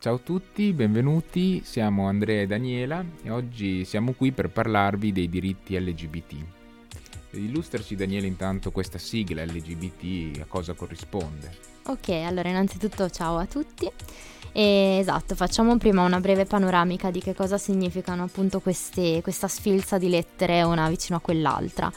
Ciao a tutti, benvenuti, siamo Andrea e Daniela e oggi siamo qui per parlarvi dei diritti LGBT. Illustraci Daniela intanto questa sigla LGBT, a cosa corrisponde. Ok, allora innanzitutto ciao a tutti. E, esatto, facciamo prima una breve panoramica di che cosa significano appunto queste, questa sfilza di lettere una vicino a quell'altra.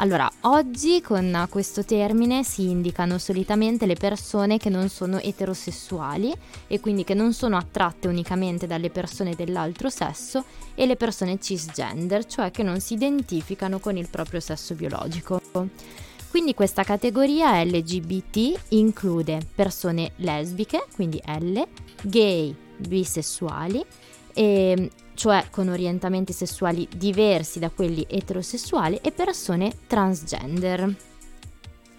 Allora, oggi con questo termine si indicano solitamente le persone che non sono eterosessuali e quindi che non sono attratte unicamente dalle persone dell'altro sesso e le persone cisgender, cioè che non si identificano con il proprio sesso biologico. Quindi questa categoria LGBT include persone lesbiche, quindi L, gay, bisessuali e cioè con orientamenti sessuali diversi da quelli eterosessuali e persone transgender.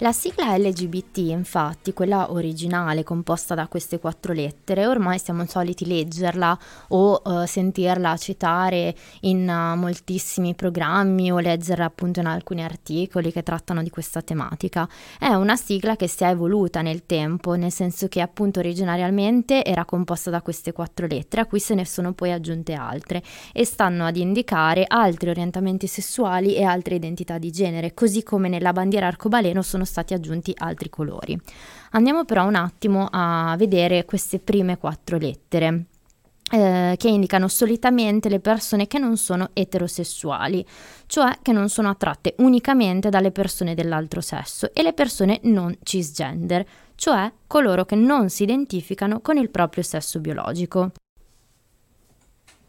La sigla LGBT, infatti, quella originale composta da queste quattro lettere, ormai siamo soliti leggerla o uh, sentirla citare in uh, moltissimi programmi o leggerla appunto in alcuni articoli che trattano di questa tematica. È una sigla che si è evoluta nel tempo, nel senso che appunto originariamente era composta da queste quattro lettere, a cui se ne sono poi aggiunte altre e stanno ad indicare altri orientamenti sessuali e altre identità di genere, così come nella bandiera arcobaleno sono stati aggiunti altri colori. Andiamo però un attimo a vedere queste prime quattro lettere. Eh, che indicano solitamente le persone che non sono eterosessuali, cioè che non sono attratte unicamente dalle persone dell'altro sesso, e le persone non cisgender, cioè coloro che non si identificano con il proprio sesso biologico.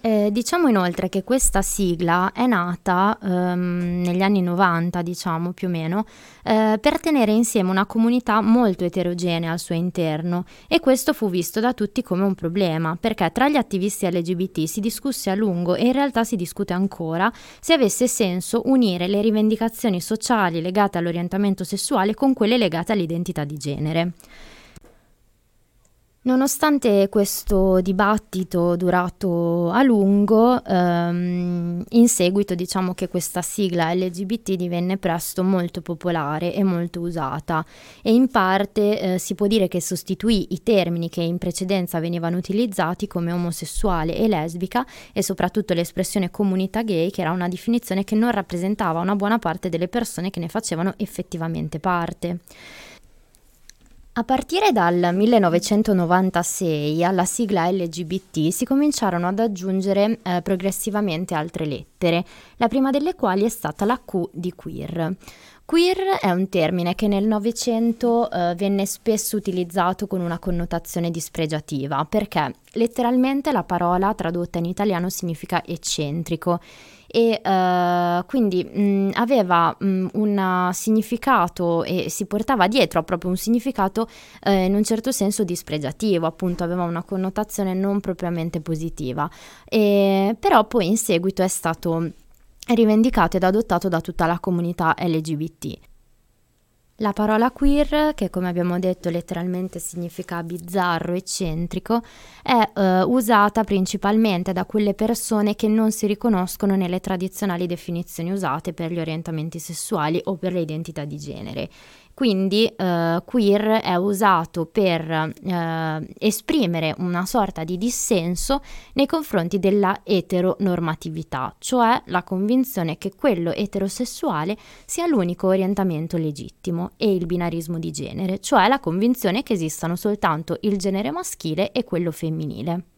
Eh, diciamo inoltre che questa sigla è nata ehm, negli anni 90, diciamo più o meno, eh, per tenere insieme una comunità molto eterogenea al suo interno e questo fu visto da tutti come un problema, perché tra gli attivisti LGBT si discusse a lungo e in realtà si discute ancora se avesse senso unire le rivendicazioni sociali legate all'orientamento sessuale con quelle legate all'identità di genere. Nonostante questo dibattito durato a lungo, ehm, in seguito diciamo che questa sigla LGBT divenne presto molto popolare e molto usata e in parte eh, si può dire che sostituì i termini che in precedenza venivano utilizzati come omosessuale e lesbica e soprattutto l'espressione comunità gay che era una definizione che non rappresentava una buona parte delle persone che ne facevano effettivamente parte. A partire dal 1996 alla sigla LGBT si cominciarono ad aggiungere eh, progressivamente altre lettere, la prima delle quali è stata la Q di queer. Queer è un termine che nel Novecento eh, venne spesso utilizzato con una connotazione dispregiativa, perché letteralmente la parola tradotta in italiano significa eccentrico e uh, quindi mh, aveva mh, un significato e si portava dietro proprio un significato eh, in un certo senso dispregiativo, appunto aveva una connotazione non propriamente positiva, e, però poi in seguito è stato rivendicato ed adottato da tutta la comunità LGBT. La parola queer, che come abbiamo detto letteralmente significa bizzarro, eccentrico, è eh, usata principalmente da quelle persone che non si riconoscono nelle tradizionali definizioni usate per gli orientamenti sessuali o per le identità di genere quindi eh, queer è usato per eh, esprimere una sorta di dissenso nei confronti della eteronormatività, cioè la convinzione che quello eterosessuale sia l'unico orientamento legittimo e il binarismo di genere, cioè la convinzione che esistano soltanto il genere maschile e quello femminile.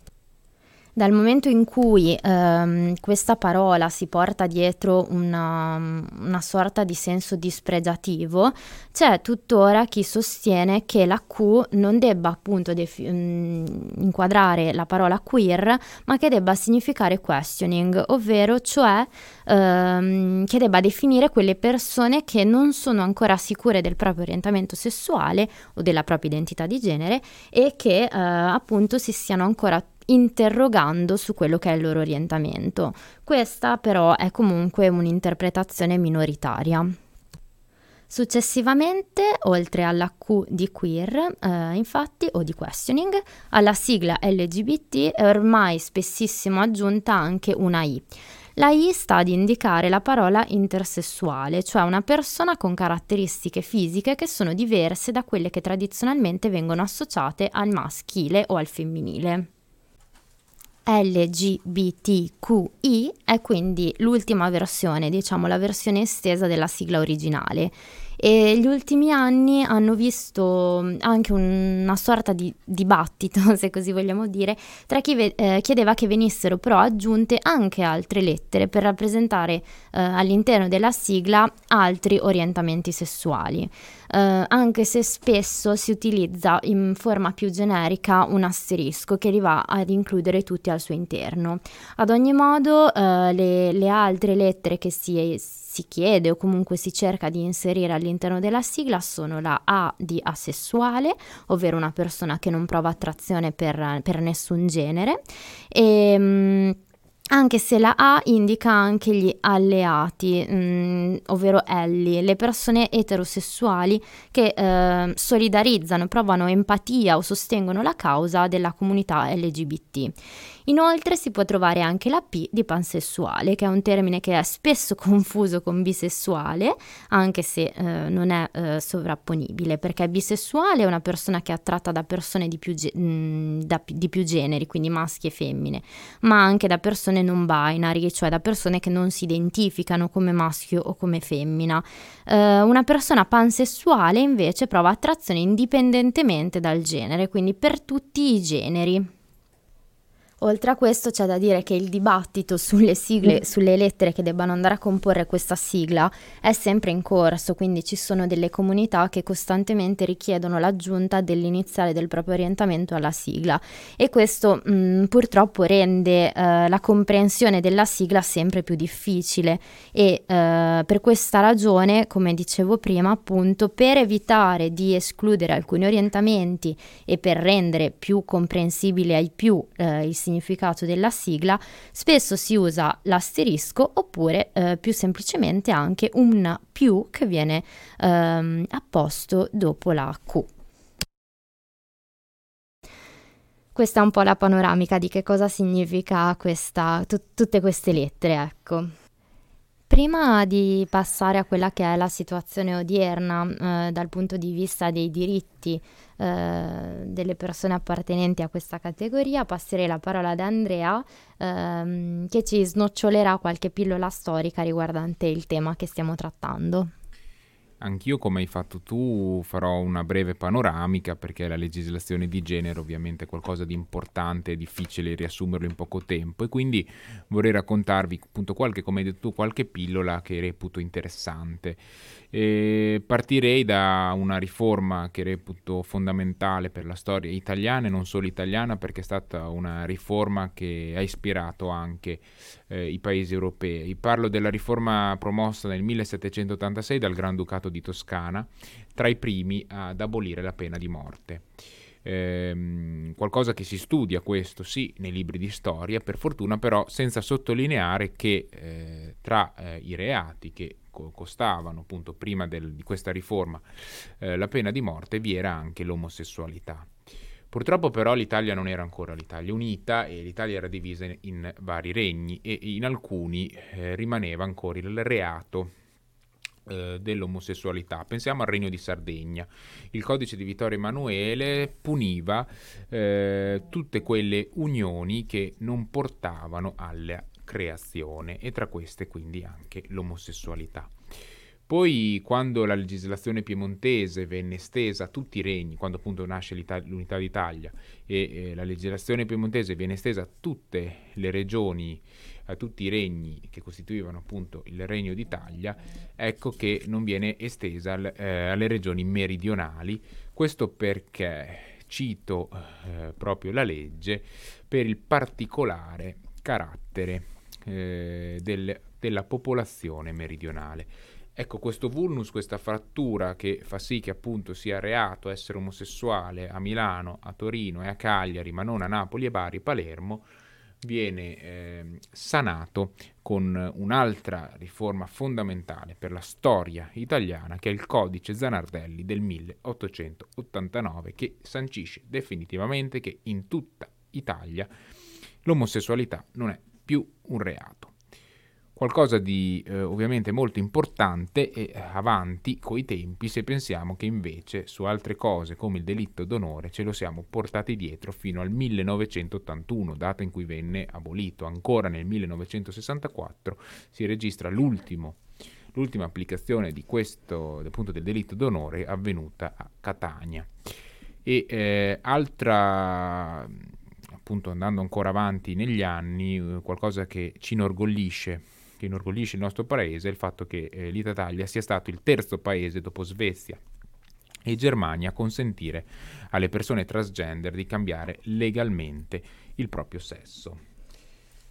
Dal momento in cui ehm, questa parola si porta dietro una, una, sorta di senso dispregiativo, c'è tuttora chi sostiene che la Q non debba appunto defi- mm, inquadrare la parola queer, ma che debba significare questioning, ovvero cioè ehm, che debba definire quelle persone che non sono ancora sicure del proprio orientamento sessuale o della propria identità di genere e che eh, appunto si stiano ancora interrogando su quello che è il loro orientamento. Questa però è comunque un'interpretazione minoritaria. Successivamente, oltre alla Q di queer, eh, infatti, o di questioning, alla sigla LGBT è ormai spessissimo aggiunta anche una I. La I sta ad indicare la parola intersessuale, cioè una persona con caratteristiche fisiche che sono diverse da quelle che tradizionalmente vengono associate al maschile o al femminile. LGBTQI è quindi l'ultima versione, diciamo la versione estesa della sigla originale e gli ultimi anni hanno visto anche una sorta di dibattito, se così vogliamo dire, tra chi ve- eh, chiedeva che venissero però aggiunte anche altre lettere per rappresentare eh, all'interno della sigla altri orientamenti sessuali. Uh, anche se spesso si utilizza in forma più generica un asterisco che li va ad includere tutti al suo interno. Ad ogni modo, uh, le, le, altre lettere che si, si chiede o comunque si cerca di inserire all'interno della sigla sono la A di asessuale, ovvero una persona che non prova attrazione per, per nessun genere, e, um, anche se la A indica anche gli alleati, mh, mm, ovvero Ellie, le persone eterosessuali che eh, solidarizzano, provano empatia o sostengono la causa della comunità LGBT. Inoltre si può trovare anche la P di pansessuale, che è un termine che è spesso confuso con bisessuale, anche se eh, non è eh, sovrapponibile, perché bisessuale è una persona che è attratta da persone di più, ge- mm, da, di più generi, quindi maschi e femmine, ma anche da persone non binary, cioè da persone che non si identificano come maschio o come femmina. Eh, una persona pansessuale invece prova attrazione indipendentemente dal genere, quindi per tutti i generi. Oltre a questo c'è da dire che il dibattito sulle sigle, mm. sulle lettere che debbano andare a comporre questa sigla è sempre in corso, quindi ci sono delle comunità che costantemente richiedono l'aggiunta dell'iniziale del proprio orientamento alla sigla e questo mh, mm, purtroppo rende eh, la comprensione della sigla sempre più difficile e eh, per questa ragione, come dicevo prima, appunto, per evitare di escludere alcuni orientamenti e per rendere più comprensibile ai più eh, il significato della sigla, spesso si usa l'asterisco oppure eh, più semplicemente anche un più che viene ehm, apposto dopo la Q. Questa è un po' la panoramica di che cosa significa questa, t- tutte queste lettere, ecco. Prima di passare a quella che è la situazione odierna eh, dal punto di vista dei diritti eh, delle persone appartenenti a questa categoria, passerei la parola ad Andrea ehm, che ci snocciolerà qualche pillola storica riguardante il tema che stiamo trattando. Anch'io, come hai fatto tu, farò una breve panoramica perché la legislazione di genere ovviamente è qualcosa di importante, è difficile riassumerlo in poco tempo e quindi vorrei raccontarvi appunto qualche, come hai detto tu, qualche pillola che reputo interessante. E partirei da una riforma che reputo fondamentale per la storia italiana e non solo italiana perché è stata una riforma che ha ispirato anche eh, i paesi europei. Parlo della riforma promossa nel 1786 dal Granducato di Toscana, tra i primi ad abolire la pena di morte. Eh, qualcosa che si studia questo sì nei libri di storia, per fortuna però senza sottolineare che eh, tra eh, i reati che costavano appunto prima del, di questa riforma eh, la pena di morte vi era anche l'omosessualità. Purtroppo però l'Italia non era ancora l'Italia unita e l'Italia era divisa in, in vari regni e in alcuni eh, rimaneva ancora il reato eh, dell'omosessualità. Pensiamo al Regno di Sardegna. Il codice di Vittorio Emanuele puniva eh, tutte quelle unioni che non portavano alla creazione e tra queste quindi anche l'omosessualità. Poi quando la legislazione piemontese venne estesa a tutti i regni, quando appunto nasce l'unità d'Italia e eh, la legislazione piemontese viene estesa a tutte le regioni, a tutti i regni che costituivano appunto il regno d'Italia, ecco che non viene estesa eh, alle regioni meridionali, questo perché, cito eh, proprio la legge, per il particolare carattere eh, del, della popolazione meridionale. Ecco, questo vulnus, questa frattura che fa sì che appunto sia reato essere omosessuale a Milano, a Torino e a Cagliari, ma non a Napoli e Bari, Palermo, viene eh, sanato con un'altra riforma fondamentale per la storia italiana, che è il codice Zanardelli del 1889, che sancisce definitivamente che in tutta Italia l'omosessualità non è più un reato. qualcosa di eh, ovviamente molto importante e eh, avanti coi tempi se pensiamo che invece su altre cose come il delitto d'onore ce lo siamo portati dietro fino al 1981, data in cui venne abolito. Ancora nel 1964 si registra l'ultimo l'ultima applicazione di questo appunto del delitto d'onore avvenuta a Catania. E eh, altra appunto andando ancora avanti negli anni, eh, qualcosa che ci inorgoglisce che inorgoglisce il nostro paese è il fatto che eh, l'Italia sia stato il terzo paese dopo Svezia e Germania a consentire alle persone transgender di cambiare legalmente il proprio sesso.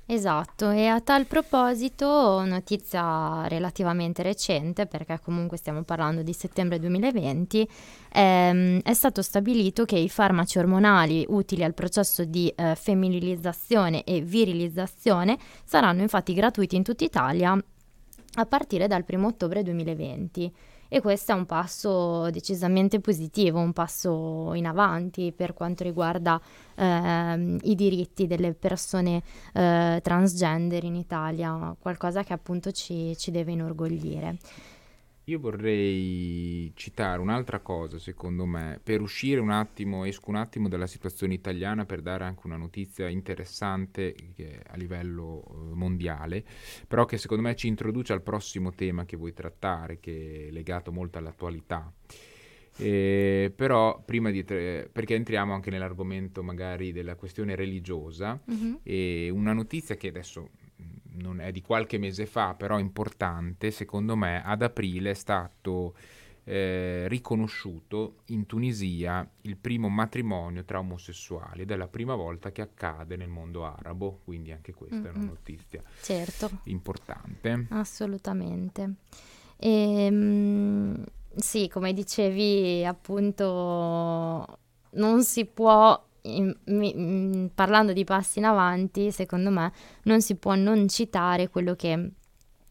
Esatto, e a tal proposito, notizia relativamente recente, perché comunque stiamo parlando di settembre 2020, ehm, è stato stabilito che i farmaci ormonali utili al processo di eh, femminilizzazione e virilizzazione saranno infatti gratuiti in tutta Italia a partire dal 1 ottobre 2020 e questo è un passo decisamente positivo, un passo in avanti per quanto riguarda eh, i diritti delle persone eh, transgender in Italia, qualcosa che appunto ci, ci deve inorgoglire. Io vorrei citare un'altra cosa, secondo me, per uscire un attimo, esco un attimo dalla situazione italiana per dare anche una notizia interessante a livello eh, mondiale, però che secondo me ci introduce al prossimo tema che vuoi trattare, che è legato molto all'attualità. Eh, però prima di tre, perché entriamo anche nell'argomento magari della questione religiosa mm-hmm. e una notizia che adesso non è di qualche mese fa, però importante, secondo me, ad aprile è stato eh, riconosciuto in Tunisia il primo matrimonio tra omosessuali ed è la prima volta che accade nel mondo arabo, quindi anche questa mm-hmm. è una notizia certo. importante. Assolutamente. E, ehm, sì, come dicevi, appunto, non si può in, in, parlando di passi in avanti, secondo me non si può non citare quello che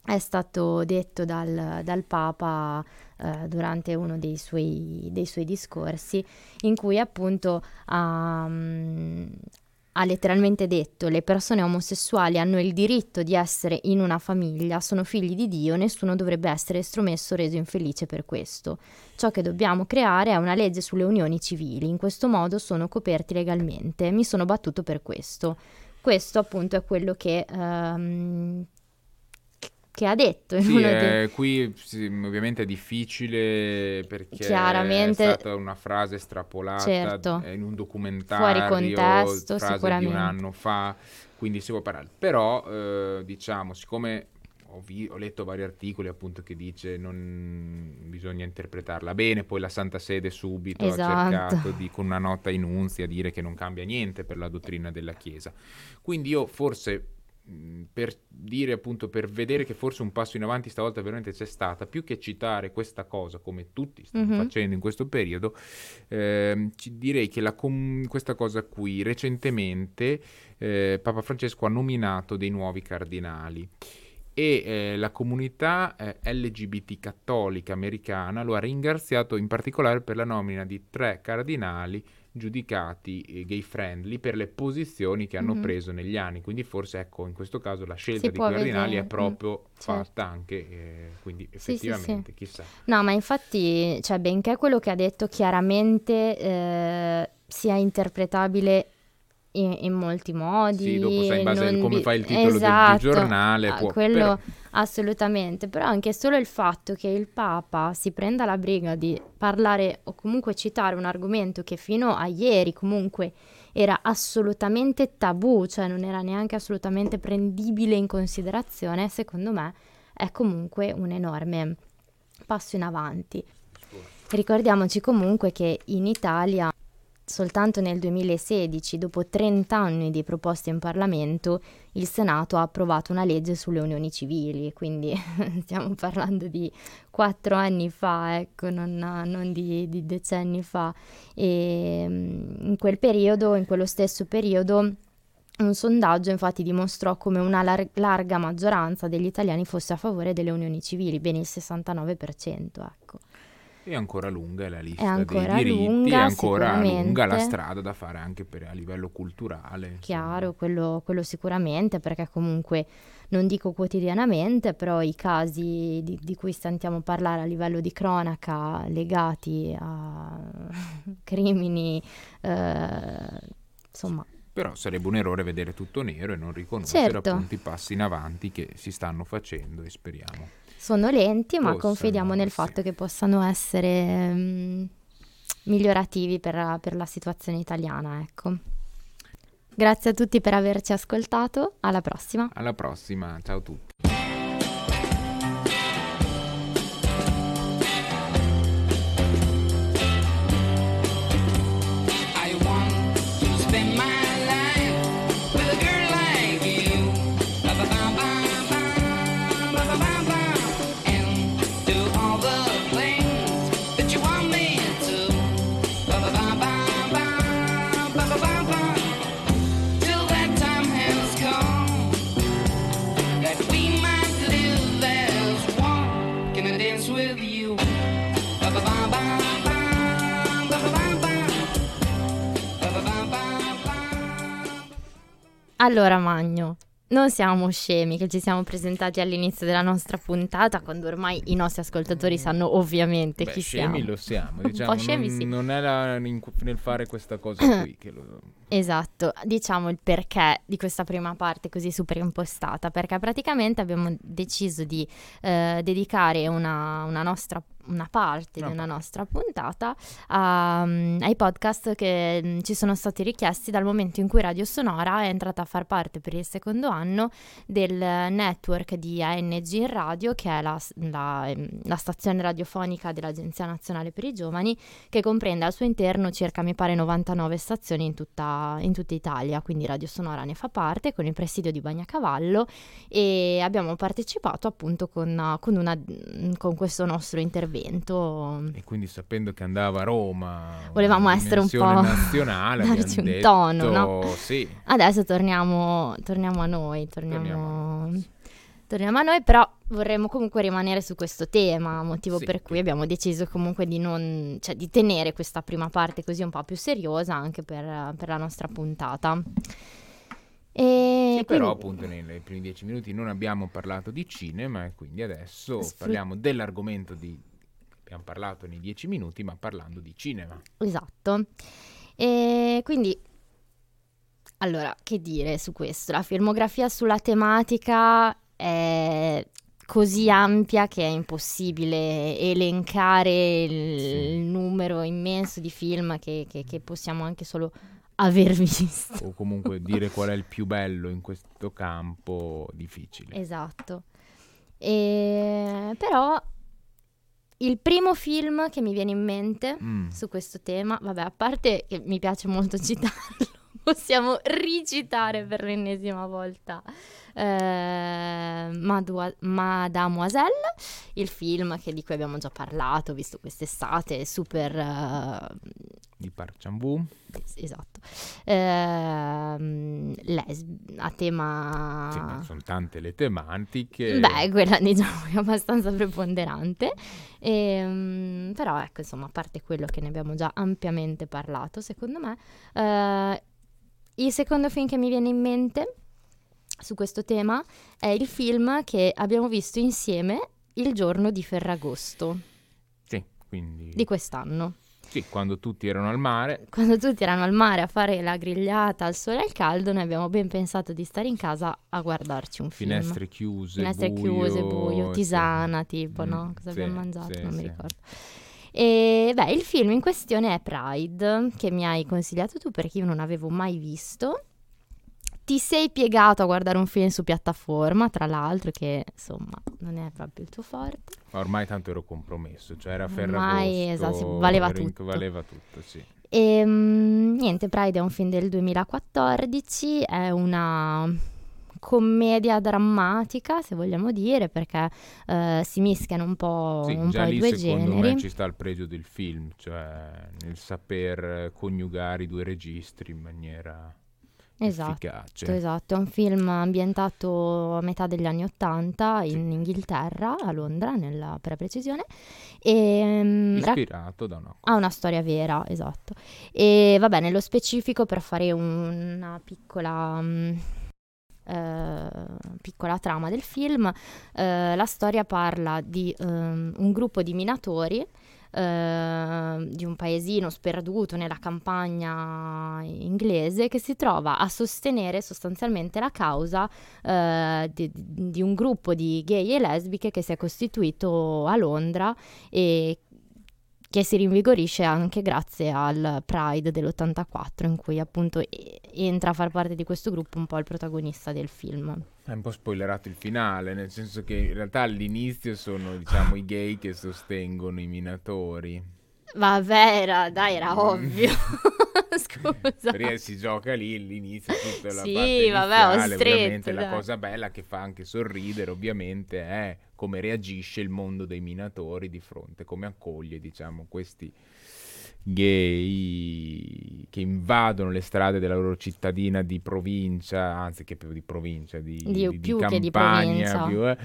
è stato detto dal, dal Papa eh, durante uno dei suoi, dei suoi, discorsi, in cui appunto um, ha letteralmente detto le persone omosessuali hanno il diritto di essere in una famiglia, sono figli di Dio, nessuno dovrebbe essere estromesso o reso infelice per questo. Ciò che dobbiamo creare è una legge sulle unioni civili, in questo modo sono coperti legalmente. Mi sono battuto per questo. Questo appunto è quello che um, che ha detto. Sì, eh, qui sì, ovviamente è difficile perché Chiaramente, è stata una frase estrapolata certo, in un documentario, fuori contesto, frase di un anno fa, quindi si può parlare. Però, eh, diciamo, siccome ho, vi- ho, letto vari articoli appunto che dice non bisogna interpretarla bene, poi la Santa Sede subito esatto. ha cercato di, con una nota in unzia, dire che non cambia niente per la dottrina della Chiesa. Quindi io forse per dire appunto, per vedere che forse un passo in avanti stavolta veramente c'è stata, più che citare questa cosa come tutti stanno mm-hmm. facendo in questo periodo, eh, direi che com- questa cosa qui recentemente eh, Papa Francesco ha nominato dei nuovi cardinali e eh, la comunità eh, LGBT cattolica americana lo ha ringraziato in particolare per la nomina di tre cardinali giudicati eh, gay friendly per le posizioni che hanno mm-hmm. preso negli anni. Quindi forse ecco, in questo caso la scelta si di cardinali vedere. è proprio mm, fatta certo. anche, eh, quindi effettivamente, sì, sì, sì. chissà. No, ma infatti, cioè, benché quello che ha detto chiaramente eh, sia interpretabile in, in, molti modi. Sì, dopo sai in base a come fai il titolo esatto, del, del, giornale. Ah, può, quello però... assolutamente, però anche solo il fatto che il Papa si prenda la briga di parlare o comunque citare un argomento che fino a ieri comunque era assolutamente tabù, cioè non era neanche assolutamente prendibile in considerazione, secondo me è comunque un enorme passo in avanti. Ricordiamoci comunque che in Italia Soltanto nel 2016, dopo 30 anni di proposte in Parlamento, il Senato ha approvato una legge sulle unioni civili, quindi stiamo parlando di quattro anni fa, ecco, non, non di, di, decenni fa. E mm, in quel periodo, in quello stesso periodo, un sondaggio infatti dimostrò come una lar- larga maggioranza degli italiani fosse a favore delle unioni civili, ben il 69%, ecco. E ancora lunga è la lista È dei diritti, lunga, è ancora lunga la strada da fare anche per- a livello culturale. Chiaro, quello, quello sicuramente, perché comunque non dico quotidianamente, però i casi di, di cui sentiamo parlare a livello di cronaca legati a crimini, eh, insomma, Però sarebbe un errore vedere tutto nero e non riconoscere Certo. appunto i passi in avanti che si stanno facendo e speriamo. Sono lenti, ma Possano, confidiamo nel sì. fatto che possano essere mm, migliorativi per la, per la situazione italiana, ecco. Grazie a tutti per averci ascoltato, alla prossima. Alla prossima, ciao a tutti. Allora, Magno, non siamo scemi che ci siamo presentati all'inizio della nostra puntata, quando ormai i nostri ascoltatori sanno ovviamente Beh, chi scemi siamo. lo siamo, Un diciamo, po' scemi, non, sì. non è la- in- nel fare questa cosa qui che lo... Esatto, diciamo il perché di questa prima parte così super impostata, perché praticamente abbiamo deciso di eh, dedicare una, una nostra una parte una parte. nostra puntata a- ai podcast che mm, ci sono stati richiesti dal momento in cui Radio Sonora è entrata a far parte per il secondo anno del network di ANG in Radio, che è la, la- ehm, la stazione radiofonica dell'Agenzia Nazionale per i Giovani, che comprende al suo interno circa, mi pare, 99 stazioni in tutta, in tutta Italia, quindi Radio Sonora ne fa parte con il presidio di Bagnacavallo e abbiamo partecipato appunto con, con una- con questo nostro intervento. E quindi sapendo che andava a Roma, Volevamo essere un po' nazionale, darci un detto, tono, no? Sì, Adesso torniamo, torniamo a noi, torniamo, Torniamo a torniamo a noi, però vorremmo comunque rimanere su questo tema, motivo Sì. per cui abbiamo deciso comunque di non, cioè di tenere questa prima parte così un po' più seriosa anche per, per la nostra puntata. E Sì, però quindi- appunto nei, primi dieci minuti non abbiamo parlato di cinema e quindi adesso Sfrut- parliamo dell'argomento di... Abbiamo parlato nei dieci minuti, ma parlando di cinema. Esatto. E quindi, allora, che dire su questo? La filmografia sulla tematica è così ampia che è impossibile elencare il, Sì. numero immenso di film che, che- che possiamo anche solo aver visto. O comunque dire qual è il più bello in questo campo difficile. Esatto. E, però il primo film che mi viene in mente Mm. su questo tema, vabbè, a parte che mi piace molto citarlo, possiamo ricitare per l'ennesima volta eh, Madua- Mademoiselle, il film che- di cui abbiamo già parlato, visto quest'estate, super... eh, Di Park Chan-wook. es- esatto, Ehm, les- a tema... Sì, sono tante le tematiche. Beh, quella diciamo è abbastanza preponderante, Ehm, però ecco insomma a parte quello che ne abbiamo già ampiamente parlato secondo me, eh, il secondo film che mi viene in mente su questo tema è il film che abbiamo visto insieme il giorno di Ferragosto Sì, quindi... di quest'anno. Sì, quando tutti erano al mare. Quando tutti erano al mare a fare la grigliata al sole e al caldo, noi abbiamo ben pensato di stare in casa a guardarci un film. Finestre chiuse, Finestre buio, chiuse, buio, sì. tisana, tipo, Mm, no? Cosa sì, abbiamo mangiato? sì, non mi sì. ricordo. E beh, il film in questione è Pride, che mi hai consigliato tu perché io non avevo mai visto. Ti sei piegato a guardare un film su piattaforma, tra l'altro, che insomma non è proprio il tuo forte. Ma ormai tanto ero compromesso, cioè era Ferragosto. Ormai, esatto, valeva in- tutto. Valeva tutto, sì. E mm, niente, Pride è un film del 2014, è una commedia drammatica, se vogliamo dire, perché eh, si mischiano un po', Sì, un già po' i lì due secondo generi. me ci sta il pregio del film, cioè nel saper coniugare i due registri in maniera Esatto, efficace. esatto, è un film ambientato a metà degli anni Ottanta in Inghilterra, a Londra, nella, per la precisione, e mm, Ispirato da una ha una storia vera, esatto. E vabbè, nello specifico, per fare una piccola, mm, eh, piccola trama del film, eh, la storia parla di ehm, un gruppo di minatori eh, di un paesino sperduto nella campagna inglese che si trova a sostenere sostanzialmente la causa eh, di, di un gruppo di gay e lesbiche che si è costituito a Londra e che si rinvigorisce anche grazie al Pride dell'84 in cui appunto e- entra a far parte di questo gruppo un po' il protagonista del film. È un po' spoilerato il finale, nel senso che in realtà all'inizio sono, diciamo, i gay che sostengono i minatori. Vabbè, era, dai, era Mm. ovvio. Scusa. Perché si gioca lì all'inizio tutta la Sì, parte vabbè, iniziale, stretto, ovviamente la dai. cosa bella che fa anche sorridere ovviamente è come reagisce il mondo dei minatori di fronte, come accoglie diciamo questi gay che invadono le strade della loro cittadina di provincia, anzi che più di provincia, di, Di- che di campagna, più, eh,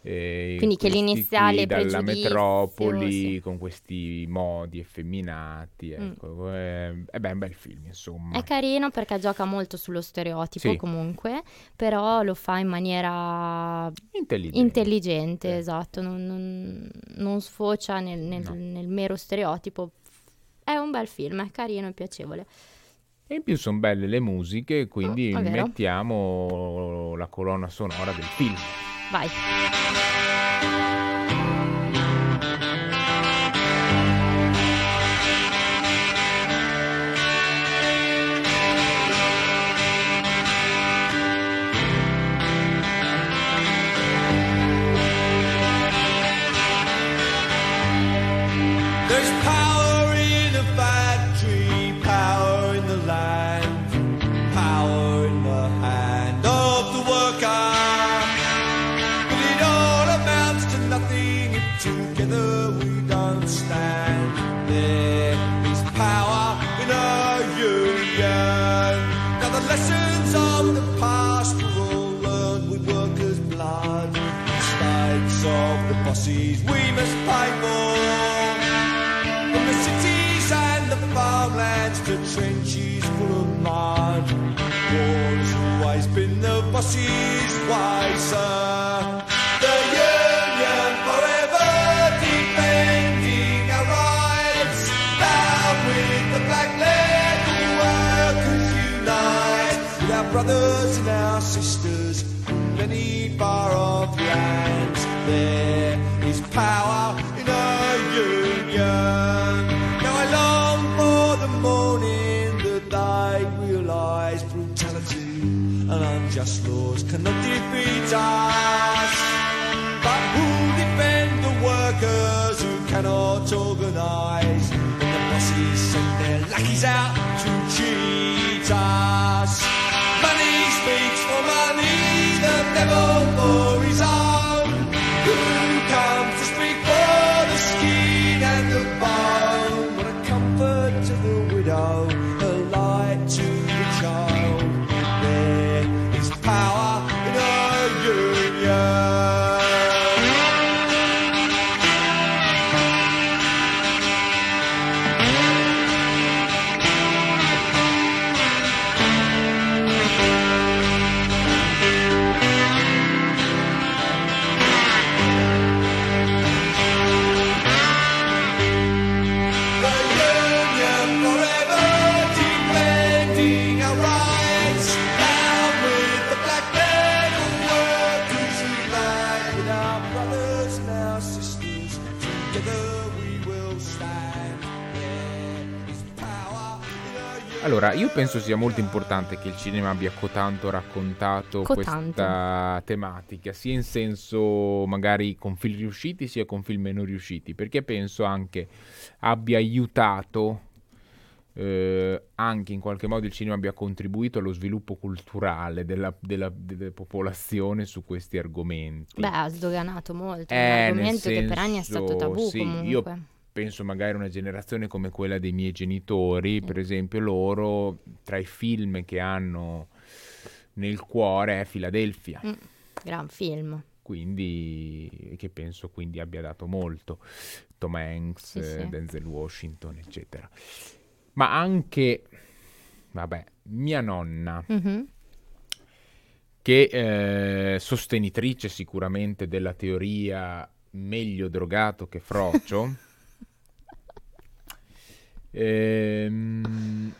e Quindi che l'iniziale dalla metropoli sì. con questi modi effeminati, Mm. ecco, è, è beh, è un bel film insomma. È carino perché gioca molto sullo stereotipo Sì. comunque, però lo fa in maniera Intelligente. intelligente, Sì. esatto, non, non- non sfocia nel, nel- No. nel mero stereotipo. È un bel film, è carino e piacevole. E in più sono belle le musiche, quindi Oh, mettiamo la colonna sonora del film. Bye. The way, sir. The union forever defending our rights. Down with the black leather workers unite. With our brothers and our sisters many far off lands. There is power unjust laws cannot defeat us. But who defend the workers who cannot organise when the bosses send their lackeys out Allora, io penso sia molto importante che il cinema abbia cotanto raccontato Cotanto. questa tematica, sia in senso magari con film riusciti, sia con film meno riusciti, perché penso anche abbia aiutato, eh, anche in qualche modo il cinema abbia contribuito allo sviluppo culturale della, della- della popolazione su questi argomenti. Beh, ha sdoganato molto, è Eh, un argomento che per anni è stato senso, tabù sì, comunque. io penso magari a una generazione come quella dei miei genitori, per esempio loro tra i film che hanno nel cuore è Philadelphia, Mm, gran film. quindi che penso quindi abbia dato molto. Tom Hanks, Sì, sì. eh, Denzel Washington, eccetera. Ma anche, vabbè, mia nonna, Mhm. che è sostenitrice sicuramente della teoria meglio drogato che frocio, ehm,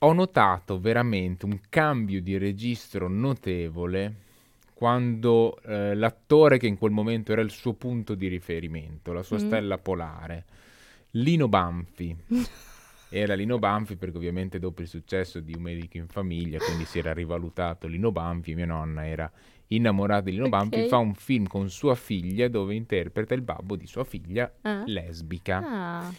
ho notato veramente un cambio di registro notevole quando eh, l'attore che in quel momento era il suo punto di riferimento, la sua Mm. stella polare, Lino Banfi. Era Lino Banfi perché ovviamente dopo il successo di Un medico in famiglia, quindi si era rivalutato Lino Banfi, mia nonna era innamorata di Lino Ok. Banfi, fa un film con sua figlia dove interpreta il babbo di sua figlia Ah. lesbica. Ah,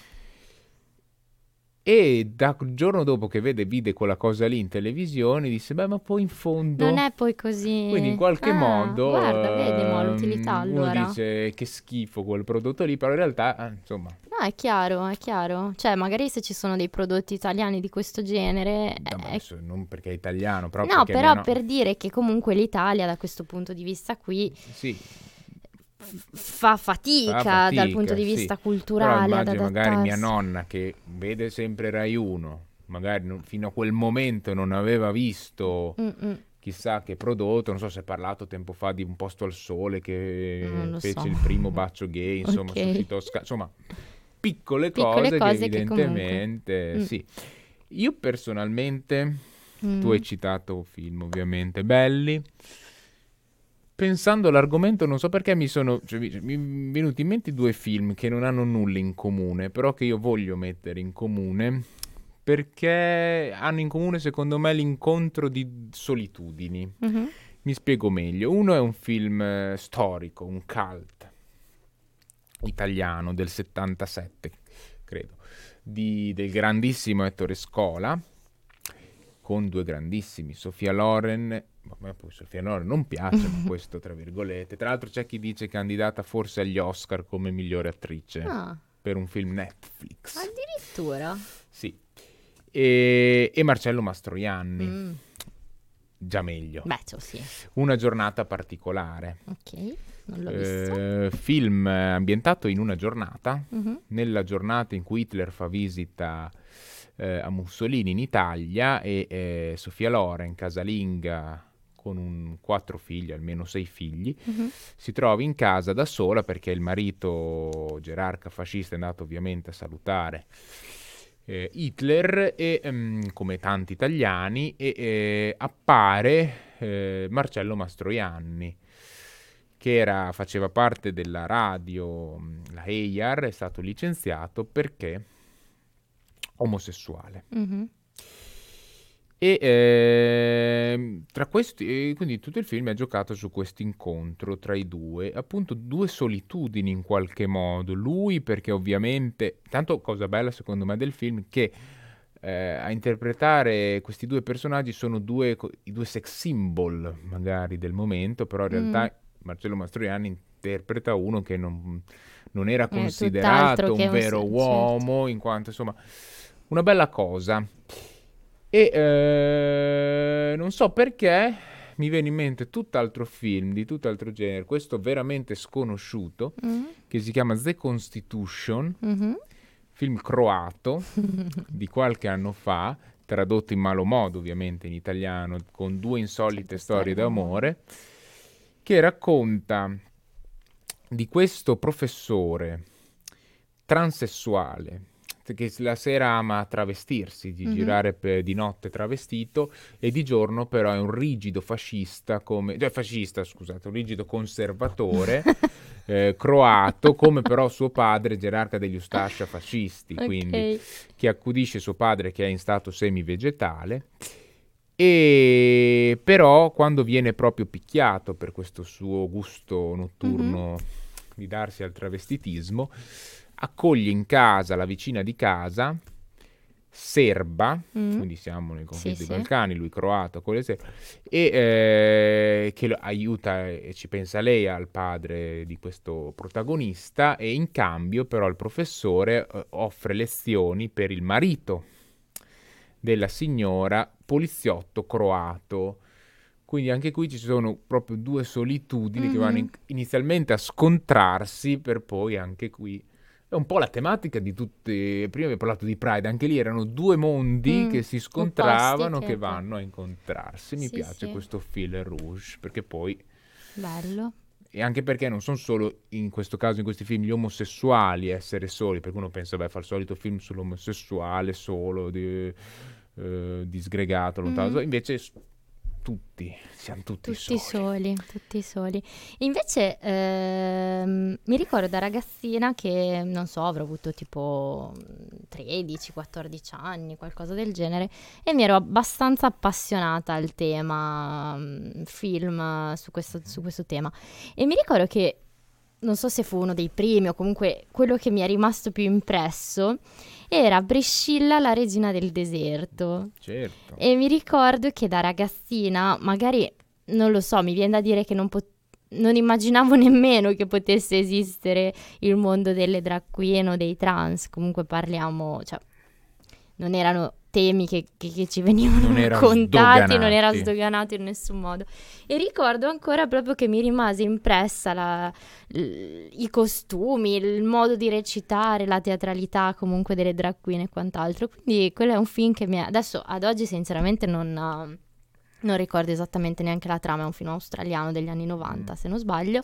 E da il giorno dopo che vede, vide quella cosa lì in televisione, disse, beh ma poi in fondo... non è poi così. Quindi in qualche Ah, modo... Guarda, vedi, mo, ehm, l'utilità uno allora. dice che schifo quel prodotto lì, però in realtà, eh, insomma, No, è chiaro, è chiaro. Cioè, magari se ci sono dei prodotti italiani di questo genere. no, ma è- non perché è italiano, però Eh, No, però mia no- per dire che comunque l'Italia da questo punto di vista qui Sì, fa fatica, fa fatica, dal punto di sì. vista Però culturale ad immagino magari mia nonna che vede sempre Rai 1, magari non- fino a quel momento non aveva visto Mm, mm. chissà che prodotto, non so se hai parlato tempo fa di Un posto al sole che fece so. il primo bacio gay, insomma, Ok. suscitò sca- insomma, piccole, Piccole cose, cose che che comunque- evidentemente Mm. sì. Io personalmente, Mm. tu hai citato film ovviamente belli, pensando all'argomento non so perché mi sono cioè, mi mi venuti in mente due film che non hanno nulla in comune, però che io voglio mettere in comune perché hanno in comune secondo me l'incontro di solitudini. Mhm. Mi spiego meglio. Uno è un film eh, storico, un cult italiano del 77, credo, di- del grandissimo Ettore Scola, con due grandissimi, Sofia Loren. A me poi Sofia Loren non piace, ma questo tra virgolette. Tra l'altro c'è chi dice candidata forse agli Oscar come migliore attrice Ah, per un film Netflix. addirittura. Sì. E, e Marcello Mastroianni, Mm. già meglio. Beh, sì. Una giornata particolare. Ok, non l'ho visto. Eh, film ambientato in una giornata, Mhm. nella giornata in cui Hitler fa visita eh, a Mussolini in Italia e eh, Sofia Loren, casalinga con un, quattro figli, almeno sei figli, Mhm. si trova in casa da sola perché il marito gerarca fascista è andato ovviamente a salutare eh, Hitler e ehm, come tanti italiani e eh, appare eh, Marcello Mastroianni che era- faceva parte della radio, mh, la EIAR, è stato licenziato perché omosessuale. Mhm. E ehm, tra questi, quindi tutto il film è giocato su questo incontro tra i due, appunto due solitudini in qualche modo. Lui perché ovviamente, tanto cosa bella secondo me del film, che eh, a interpretare questi due personaggi sono due, i due sex symbol magari del momento, però in realtà Mm. Marcello Mastroianni interpreta uno che non, non era tutt'altro considerato un un vero se- uomo, in quanto insomma una bella cosa. E eh, non so perché mi viene in mente tutt'altro film di tutt'altro genere, questo veramente sconosciuto, Mhm. che si chiama The Constitution, Mhm. film croato di qualche anno fa, tradotto in malo modo ovviamente in italiano, con due insolite storie d'amore, che racconta di questo professore transessuale che la sera ama travestirsi, di Mhm. girare per- di notte travestito e di giorno però è un rigido fascista come cioè fascista, scusate, un rigido conservatore eh, croato come però suo padre gerarca degli Ustascia fascisti, quindi Ok. che accudisce suo padre che è in stato semivegetale e però quando viene proprio picchiato per questo suo gusto notturno di darsi al travestitismo accoglie in casa la vicina di casa serba, Mm. quindi siamo nei conflitti Sì, dei sì. Balcani, lui croato, le serbe, e eh, che aiuta e ci pensa lei al padre di questo protagonista e in cambio però il professore eh, offre lezioni per il marito della signora poliziotto croato. Quindi anche qui ci sono proprio due solitudini che vanno in- inizialmente a scontrarsi per poi anche qui è un po' la tematica di tutte. Prima abbiamo parlato di Pride, anche lì erano due mondi Mm, che si scontravano, che che- vanno a incontrarsi. Mi Sì, piace sì. questo fil rouge perché poi. Bello. E anche perché non sono solo in questo caso, in questi film, gli omosessuali a essere soli, perché uno pensa, beh, fa il solito film sull'omosessuale solo, di, eh, disgregato, lontano. Mm. Invece tutti, siamo tutti, Tutti soli. soli, tutti soli. Invece ehm, mi ricordo da ragazzina che, non so, avrò avuto tipo 13-14 anni, qualcosa del genere, e mi ero abbastanza appassionata al tema mm, film su questo, su questo tema. E mi ricordo che, non so se fu uno dei primi o comunque quello che mi è rimasto più impresso, era Priscilla, la regina del deserto. Certo. E mi ricordo che da ragazzina, magari, non lo so, mi viene da dire che non, pot- non immaginavo nemmeno che potesse esistere il mondo delle drag queen o dei trans. Comunque parliamo, cioè, non erano temi che, che- che ci venivano Non raccontati, non era sdoganato in nessun modo. E ricordo ancora proprio che mi rimase impressa la- l- i costumi, il modo di recitare, la teatralità comunque delle drag queen e quant'altro. Quindi quello è un film che mi ha... Adesso ad oggi sinceramente non, eh, non ricordo esattamente neanche la trama, è un film australiano degli anni 90 Mm. se non sbaglio,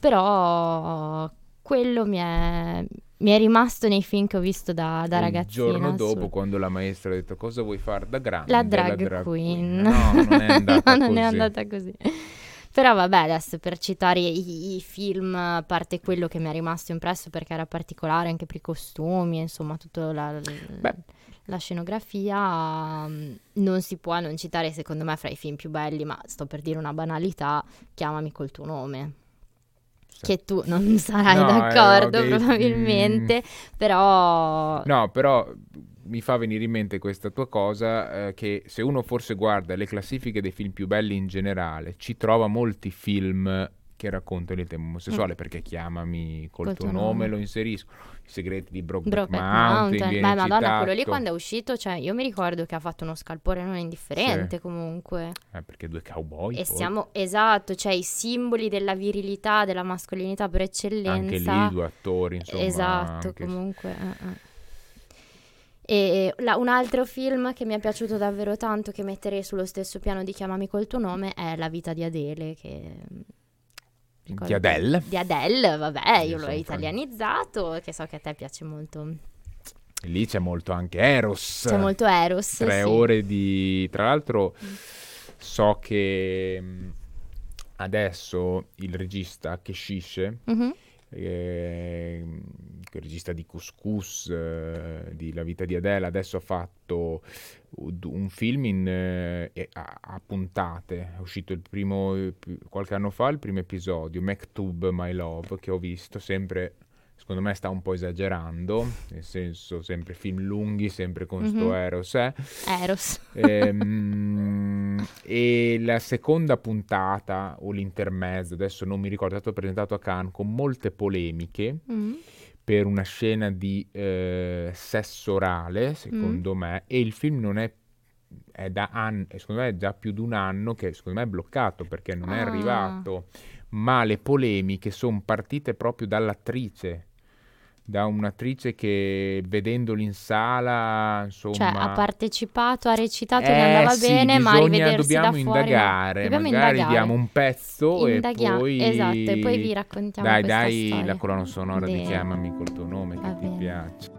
però quello mi è, mi è rimasto nei film che ho visto da, da ragazzina. Il giorno dopo, sul- quando la maestra ha detto cosa vuoi fare da grande? la drag, queen. No, non è andata No, non così. è andata così. Però vabbè, adesso per citare i, i film, a parte quello che mi è rimasto impresso perché era particolare anche per i costumi, insomma, tutta la, la scenografia, mm, non si può non citare secondo me fra i film più belli, ma sto per dire una banalità, Chiamami col tuo nome. Che tu non sarai No, d'accordo eh, dei- probabilmente, però No, però mi fa venire in mente questa tua cosa eh, che se uno forse guarda le classifiche dei film più belli in generale, ci trova molti film che raccontano il tema omosessuale perché chiamami col, Mm. Col tuo, tuo nome, nome. lo inserisco. I segreti di Brokeback Brokeback Mountain, Mountain, beh madonna, quello lì citato. quando è uscito, cioè io mi ricordo che ha fatto uno scalpore non indifferente Sì. comunque. Eh, perché due cowboy E poi. siamo, esatto, cioè i simboli della virilità, della mascolinità per eccellenza. anche lì due attori, insomma, esatto, anche- comunque. eh, eh. E la- un altro film che mi è piaciuto davvero tanto, che metterei sullo stesso piano di Chiamami col tuo nome, è La vita di Adele, che... ricordo- Di Adele? Di Adele, vabbè, Io io l'ho fan. italianizzato, che so che a te piace molto. Lì c'è molto anche Eros. C'è molto Eros. tre sì. ore di... Tra l'altro so che mh, adesso il regista Keshishe, Mhm. ehm, il regista di Couscous, eh, di La vita di Adele, adesso ha fatto un film in, eh, e- a, a puntate, è uscito il primo, qualche anno fa, il primo episodio, Maktub My Love, che ho visto, sempre, secondo me sta un po' esagerando, nel senso sempre film lunghi, sempre con sto Mhm. Eros, eh. Eros. Ehm, e la seconda puntata o l'intermezzo, adesso non mi ricordo, è stato presentato a Cannes con molte polemiche Mhm. Per una scena di eh, sesso orale, secondo me, e il film non è, è da anni, secondo me è già più di un anno che secondo me è bloccato perché non è Ah. arrivato, ma le polemiche sono partite proprio dall'attrice. Da un'attrice che vedendoli in sala, insomma, Cioè, ha partecipato, ha recitato, eh, andava sì, bene, ma bisogna- rivedersi dobbiamo da fuori... no. indagare, Dobbiamo magari indagare. diamo un pezzo Indaghiamo- e poi... esatto, e poi vi raccontiamo Dai, dai storia. la colonna sonora di Bene. Chiamami col tuo nome Va che ti bene. piace.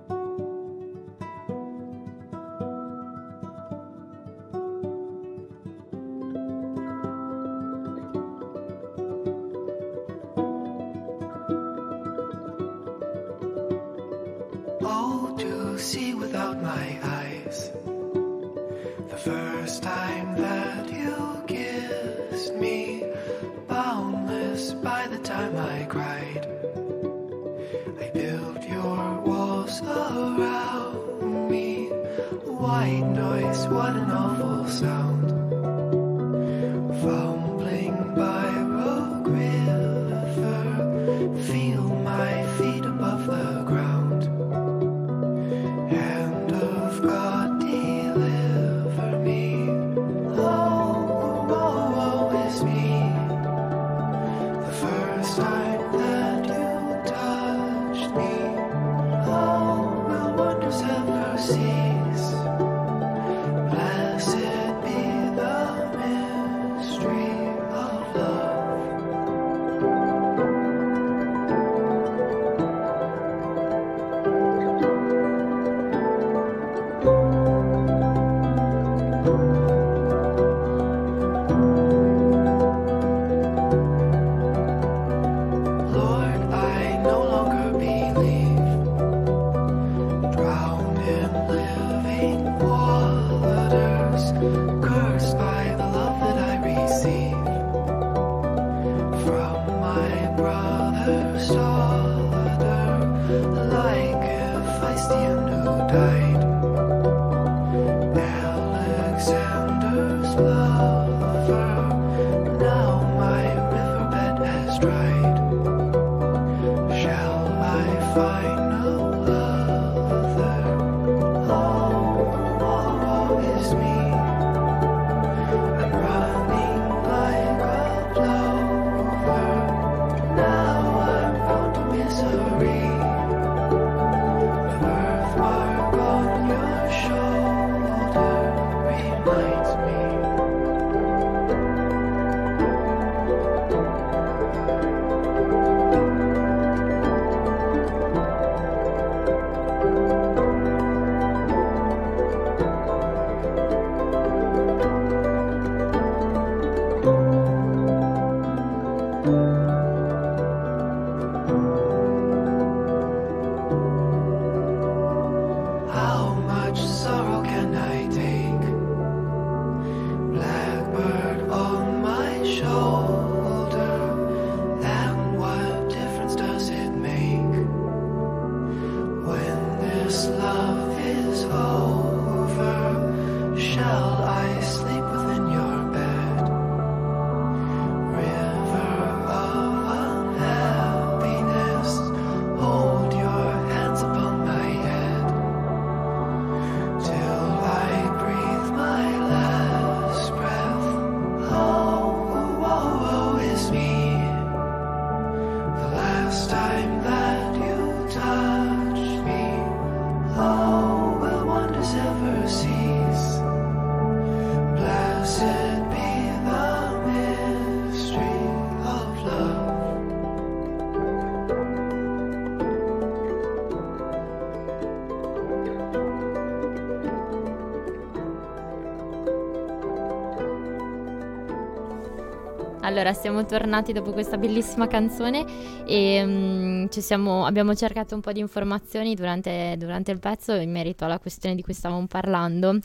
Allora, siamo tornati dopo questa bellissima canzone e ci siamo- abbiamo cercato un po' di informazioni durante, durante il pezzo in merito alla questione di cui stavamo parlando.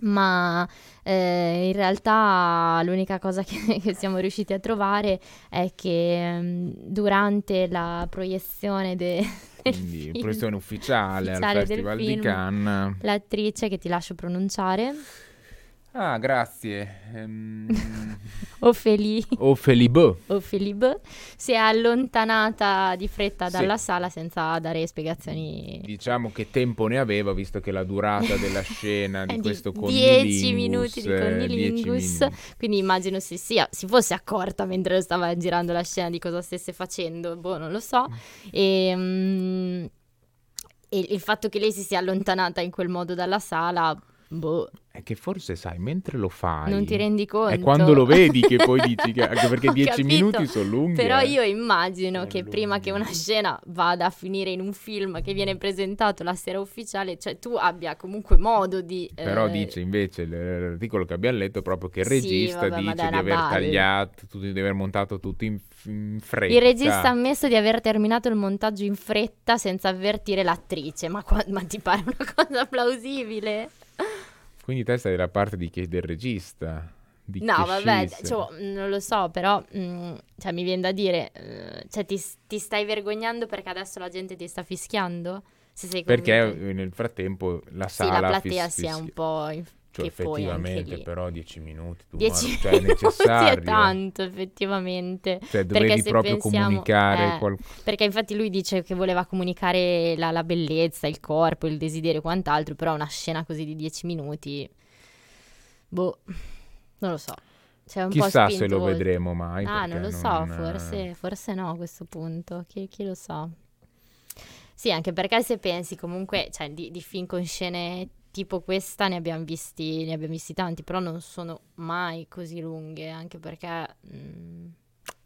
Ma eh, in realtà l'unica cosa che, che siamo riusciti a trovare è che mm, durante la proiezione de- del Quindi, film, proiezione ufficiale, ufficiale al Festival di film, Cannes. l'attrice che ti lascio pronunciare, Ah, grazie. Ehm, Ophélie Beau. Ophélie Beau, si è allontanata di fretta Sì. dalla sala senza dare spiegazioni. Diciamo che tempo ne aveva, visto che la durata della scena di di questo 10 conilingus, minuti di eh, 10 conilingus, minuti. quindi immagino si, sia, si fosse accorta mentre stava girando la scena di cosa stesse facendo, boh, non lo so. E, mm, e il fatto che lei si sia allontanata in quel modo dalla sala, boh, È che forse, sai, mentre lo fai... non ti rendi conto. È quando lo vedi che poi dici che... Anche perché 10 capito, minuti sono lunghi. Però eh. io immagino Sono che prima che lunghi. una scena vada a finire in un film che viene presentato la sera ufficiale, cioè tu abbia comunque modo di... Però eh, dice invece l'articolo che abbiamo letto proprio che il Sì, regista vabbè, ma dice di aver tagliato, tutto- di aver montato tutto in, in fretta. Il regista ha ammesso di aver terminato il montaggio in fretta senza avvertire l'attrice, ma, qua- ma ti pare una cosa plausibile? Quindi te stai dalla parte di chi- del regista. Di No, vabbè, cioè, non lo so, però mm, cioè, mi viene da dire, eh, cioè, ti, ti stai vergognando perché adesso la gente ti sta fischiando? Se Perché nel frattempo la sì, sala la platea fis- si è un po'... Cioè, effettivamente, però 10 minuti, tu 10 guarda, cioè, è minuti necessario. è tanto, effettivamente. Cioè, dovevi proprio pensiamo- comunicare eh, qual- Perché infatti lui dice che voleva comunicare la, la bellezza, il corpo, il desiderio e quant'altro, però una scena così di 10 minuti, boh, non lo so. Cioè, un po' Chissà se lo oltre. vedremo mai. Ah, non lo so, non- forse, forse no a questo punto, chi, chi lo sa. Sì, anche perché se pensi comunque, cioè, di, di film con scene tipo questa ne abbiamo visti, ne abbiamo visti tanti, però non sono mai così lunghe, anche perché mm,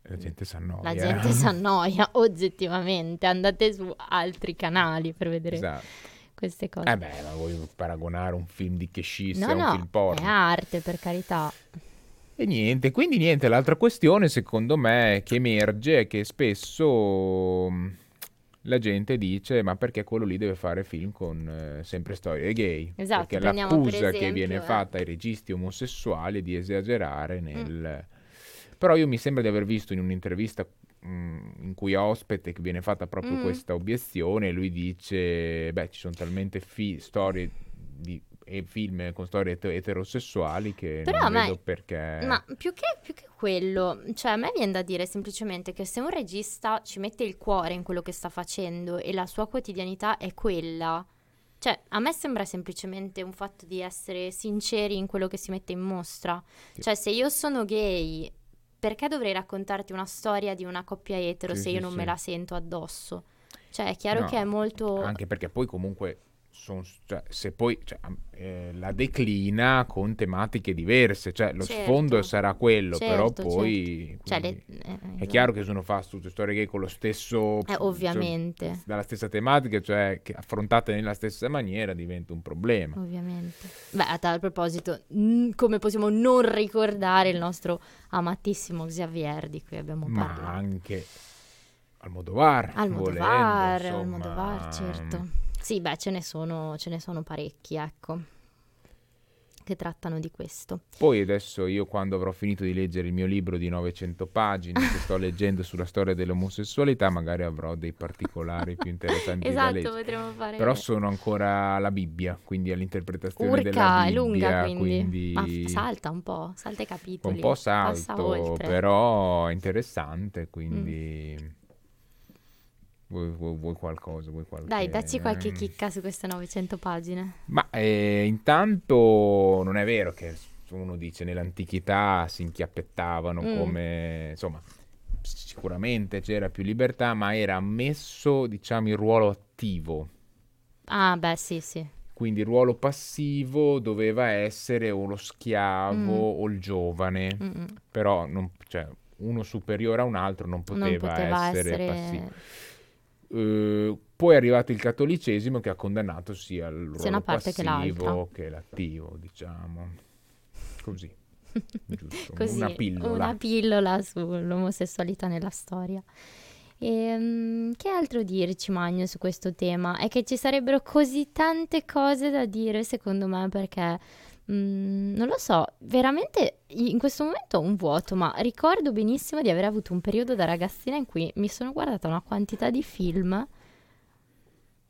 La gente si annoia. la gente si annoia oggettivamente. Andate su altri canali per vedere Esatto. queste cose. Eh beh, ma vuoi paragonare un film di Keshish no, a un no, film porno? è arte, per carità. E niente, quindi niente, l'altra questione secondo me che emerge è che spesso mh, la gente dice ma perché quello lì deve fare film con eh, sempre storie gay? Esatto, perché prendiamo per l'accusa che esempio, viene eh. fatta ai registi omosessuali è di Mm. esagerare nel... Però io mi sembra di aver visto in un'intervista mh, in cui ospite che viene fatta proprio Mm. questa obiezione lui dice beh ci sono talmente fi- storie di e film con storie et- eterosessuali che Però non a me- vedo perché Ma più che, più che quello, cioè a me viene da dire semplicemente che se un regista ci mette il cuore in quello che sta facendo e la sua quotidianità è quella, cioè a me sembra semplicemente un fatto di essere sinceri in quello che si mette in mostra. Sì. Cioè se io sono gay, perché dovrei raccontarti una storia di una coppia etero Sì, se sì, io non me la sento addosso? Cioè è chiaro No, che è molto... Anche perché poi comunque son- cioè, se poi cioè, eh, la declina con tematiche diverse, cioè lo Certo. sfondo sarà quello, però Certo, poi Cioè, quindi le- eh, è chiaro che se uno fa tutte storie gay con lo stesso Eh, ovviamente. cioè, dalla stessa tematica, cioè affrontate nella stessa maniera diventa un problema. Ovviamente. Beh, a tal proposito, come possiamo non ricordare il nostro amatissimo Xavier di cui abbiamo Ma parlato? anche Almodovar, Almodovar, volendo, Almodovar, insomma, certo. Sì, beh, ce ne sono, ce ne sono parecchi, ecco, che trattano di questo. Poi adesso io quando avrò finito di leggere il mio libro di 900 pagine che sto leggendo sulla storia dell'omosessualità, magari avrò dei particolari più interessanti Esatto, potremmo fare... Però sono ancora alla Bibbia, quindi all'interpretazione della Urca, è Bibbia, lunga quindi. quindi f- salta un po', salta i capitoli. un po' salto. Mm. però è interessante, quindi vuoi, vuoi- vuoi qualcosa, vuoi qualche... Dai, dacci qualche ehm, chicca su queste 900 pagine. Ma eh, intanto non è vero che uno dice nell'antichità si inchiappettavano Mm. come, insomma, sicuramente c'era più libertà, ma era ammesso, diciamo, il ruolo attivo. Ah, beh, sì, sì. Quindi il ruolo passivo doveva essere o lo schiavo Mm. o il giovane, Mm-mm. però non- cioè, uno superiore a un altro non poteva, non poteva essere, essere... passivo. Eh, poi è arrivato il cattolicesimo che ha condannato sia il ruolo Sia una parte che passivo l'altra. che l'attivo, diciamo. Così, giusto, Così, una pillola. una pillola sull'omosessualità nella storia. Ehm, che altro dirci, Magno, su questo tema? È che ci sarebbero così tante cose da dire, secondo me, perché mm, non lo so, veramente in questo momento ho un vuoto, ma ricordo benissimo di aver avuto un periodo da ragazzina in cui mi sono guardata una quantità di film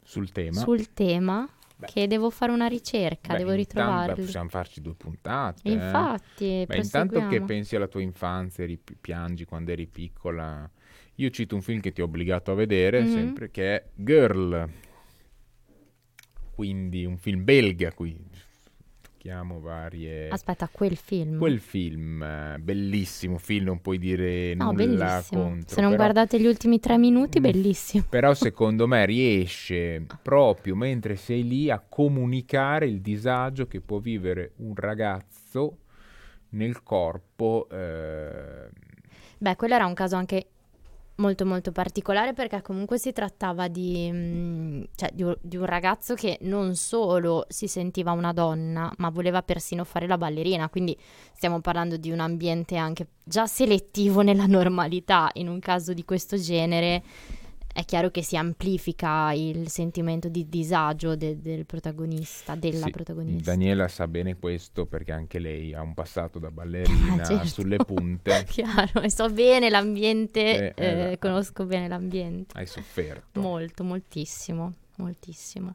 Sul tema. sul tema Beh. che devo fare una ricerca, Beh, devo ritrovarli. possiamo farci due puntate. eh. Infatti, Beh, intanto che pensi alla tua infanzia, eri, piangi quando eri piccola. Io cito un film che ti ho obbligato a vedere, Mhm. sempre, che è Girl. Quindi un film belga, qui tocchiamo varie... Aspetta, quel film. Quel film, bellissimo film, non puoi dire No, nulla bellissimo. contro. Se non però, guardate gli ultimi tre minuti, Mm. bellissimo. però secondo me riesce proprio mentre sei lì a comunicare il disagio che può vivere un ragazzo nel corpo. eh, Beh, quello era un caso anche molto molto particolare perché comunque si trattava di, mm, cioè, di, di un ragazzo che non solo si sentiva una donna, ma voleva persino fare la ballerina, quindi stiamo parlando di un ambiente anche già selettivo nella normalità in un caso di questo genere. È chiaro che si amplifica il sentimento di disagio de- del protagonista, della Sì, protagonista. Daniela sa bene questo perché anche lei ha un passato da ballerina Ah, certo. sulle punte. Chiaro, e so bene l'ambiente, Eh, eh, eh, conosco bene l'ambiente. Hai sofferto. Molto, moltissimo, moltissimo.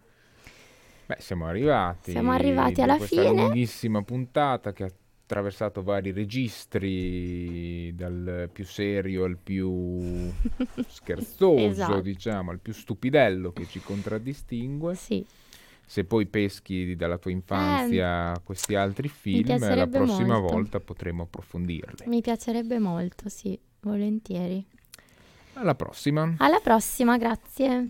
Beh, siamo arrivati. Siamo arrivati alla fine. lunghissima puntata che ha attraversato vari registri, dal più serio al più scherzoso, Esatto. diciamo, al più stupidello che ci contraddistingue. Sì, Se poi peschi dalla tua infanzia questi altri film, la prossima molto. volta potremo approfondirli. mi piacerebbe molto, sì, volentieri. Alla prossima. Alla prossima, grazie.